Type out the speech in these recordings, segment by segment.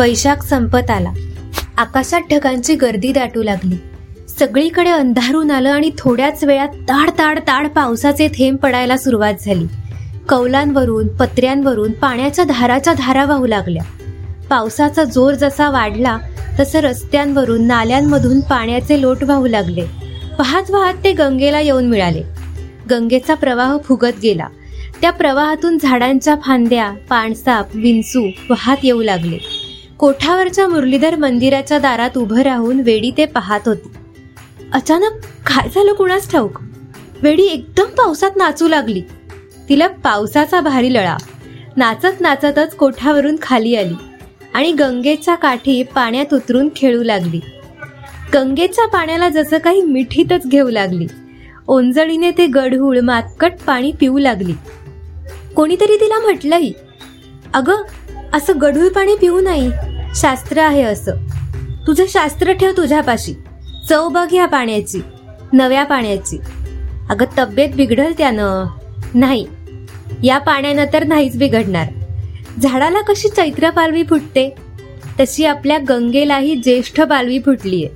वैशाख संपत आला. आकाशात ढगांची गर्दी दाटू लागली. सगळीकडे अंधारून आलं आणि थोड्याच वेळात ताड ताड ताड पावसाचे थेंब पडायला सुरुवात झाली. कौलांवरून पत्र्यांवरून पाण्याच्या धाराच्या धारा वाहू लागल्या. पावसाचा जोर जसा वाढला तसं रस्त्यांवरून नाल्यांमधून पाण्याचे लोट वाहू लागले. वाहत वाहत ते गंगेला येऊन मिळाले. गंगेचा प्रवाह फुगत गेला. त्या प्रवाहातून झाडांच्या फांद्या पाणसाप विंचू वाहत येऊ लागले. कोठावरच्या मुरलीधर मंदिराच्या दारात उभं राहून वेडी ते पाहत होती. अचानक काय झालं कुणास ठाऊक? वेडी एकदम पावसात नाचू लागली. तिला पावसाचा भारी लळा. नाचत नाचतच कोठावरून खाली आली आणि गंगेच्या काठी पाण्यात उतरून खेळू लागली. गंगेच्या पाण्याला जसं काही मिठीतच घेऊ लागली. ओंजळीने ते गढूळ मातकट पाणी पिऊ लागली. कोणीतरी तिला म्हटलंही अगं असं गढूळ पाणी पिऊ नाही. शास्त्र आहे असं. तुझं शास्त्र ठेव तुझ्यापाशी. चव बघ ह्या पाण्याची नव्या पाण्याची. अगं तब्येत बिघडल त्यानं. नाही. या पाण्यानं तर नाहीच बिघडणार. झाडाला कशी चैत्र पालवी फुटते? तशी आपल्या गंगेलाही ज्येष्ठ पालवी फुटलीये.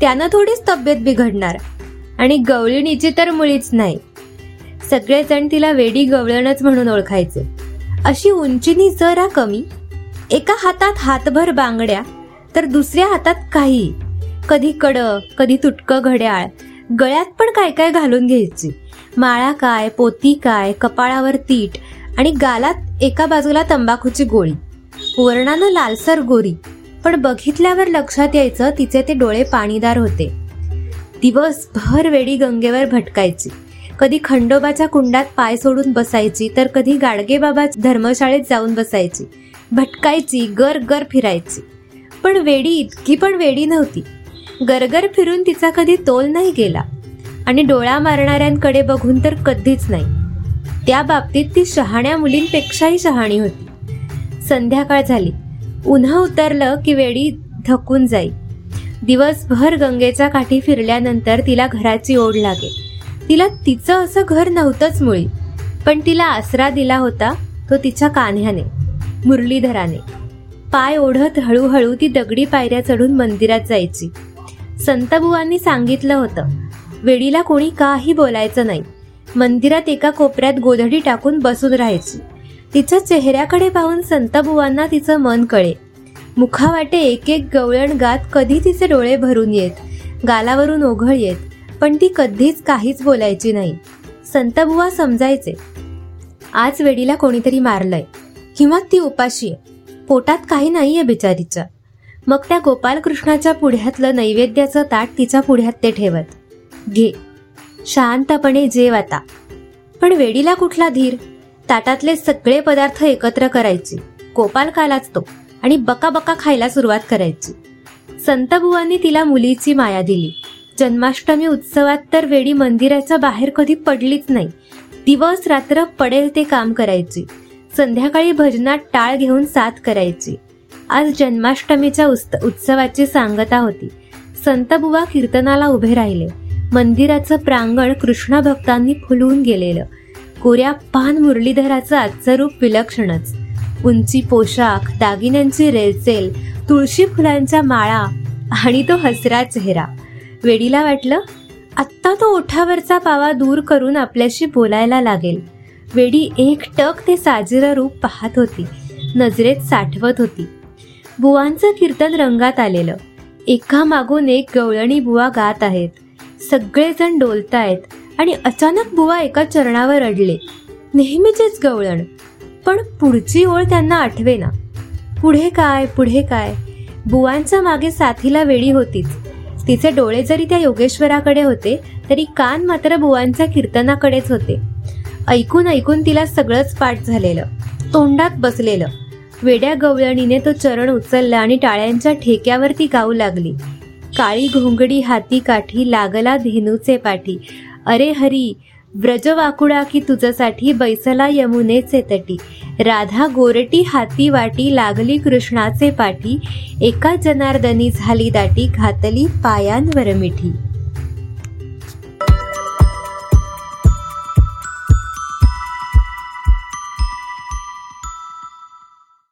त्यानं थोडीच तब्येत बिघडणार. आणि गवळणीची तर मुळीच नाही. सगळेजण तिला वेडी गवळणच म्हणून ओळखायचे. अशी उंचीनी जरा कमी एका हातात हातभर बांगड्या तर दुसऱ्या हातात काही. कधी कड कधी तुटकं घड्याळ. गळ्यात पण काय काय घालून घ्यायची? माळा काय पोती काय कपाळावर तीट आणि गालात एका बाजूला तंबाखूची गोळी. वर्णानं लालसर गोरी. पण बघितल्यावर लक्षात यायचं तिचे ते डोळे पाणीदार होते. दिवसभर वेडी गंगेवर भटकायची. कधी खंडोबाच्या कुंडात पाय सोडून बसायची तर कधी गाडगेबाबा धर्मशाळेत जाऊन बसायची. भटकायची गर गर फिरायची. पण वेडी इतकी पण वेडी नव्हती. गरगर फिरून तिचा कधी तोल नाही गेला. आणि डोळा मारणाऱ्यांकडे बघून तर कधीच नाही. त्या बाबतीत ती शहाण्या मुलींपेक्षाही शहाणी होती. संध्याकाळ झाली. उन्हा उतरलं की वेडी थकून जाई. दिवसभर गंगेच्या काठी फिरल्यानंतर तिला घराची ओढ लागे. तिला तिचं असं घर नव्हतंच मुळी. पण तिला आसरा दिला होता तो तिच्या कान्ह्याने. मुरलीधराने. पाय ओढत हळूहळू ती दगडी पायऱ्या चढून मंदिरात जायची. संतबुवांनी सांगितलं होतं वेडीला कोणी काही बोलायचं नाही. मंदिरात एका कोपऱ्यात गोधडी टाकून बसून राहायची. तिच्या चेहऱ्याकडे पाहून संतबुवांना तिचं मन कळे. मुखावाटे एक एक गवळण गात कधी तिचे डोळे भरून येत गालावरून ओघळ येत पण ती कधीच काहीच बोलायची नाही. संतबुवा समजायचे आज वेडीला कोणीतरी मारलंय. किंवा ती उपाशी. आहे पोटात काही नाहीये बिचारीच्या मग त्या गोपालकृष्णाच्या पुढ्यातलं नैवेद्याचं ताट तिच्या पुढ्यात ते ठेवत. घे. शांतपणे जेव आता. पण वेडीला कुठला धीर? ताटातले सगळे पदार्थ एकत्र करायचे. गोपाल कालाच तो. आणि बका बका खायला सुरुवात करायची. संतबुवांनी तिला मुलीची माया दिली. जन्माष्टमी उत्सवात तर वेडी मंदिराच्या बाहेर कधी पडलीच नाही. दिवस रात्र पडेल ते काम करायची. संध्याकाळी भजनात टाळ घेऊन साथ करायची. आज जन्माष्टमीच्या उत्सवाची सांगता होती. संतबुवा कीर्तनाला उभे राहिले. मंदिराचं प्रांगण कृष्ण भक्तांनी फुलवून गेलेलं. कोऱ्या पान मुरलीधराचं आजचं रूप विलक्षणच. उंची पोशाख दागिन्यांची रेलचेल तुळशी फुलांच्या माळा आणि तो हसरा चेहरा. वेडीला वाटलं आत्ता तो ओठावरचा पावा दूर करून आपल्याशी बोलायला लागेल. वेडी एक टक ते साजिरा रूप पाहत होती. नजरेत साठवत होती. बुवांचं कीर्तन रंगात आलेलं. एका मागून एक गवळणी बुवा गात आहेत. सगळेजण डोलतायत आणि अचानक बुवा एका चरणावर अडले. नेहमीचेच गवळण. पण पुढची ओळ त्यांना आठवेना. पुढे काय पुढे काय? बुवांच्या मागे साथीला वेळी होतीच. तिचे डोळे जरी त्या योगेश्वराकडे होते तरी कान मात्र बुवांच्या कीर्तनाकडेच होते. ऐकून ऐकून तिला सगळंच पाठ झालेलं. तोंडात बसलेलं. वेड्या गवळणीने तो चरण उचलला आणि टाळ्यांच्या ठेक्यावरती गाऊ लागली. काळी घोंगडी हाती काठी लागला धेनूचे पाठी. अरे हरी व्रज वाकुडा की तुझसाठी बैसला यमुनेचे तटी. राधा गोरटी हाती वाटी लागली कृष्णाचे पाठी. एका जनार्दनी झाली दाटी घातली पायांवर मिठी.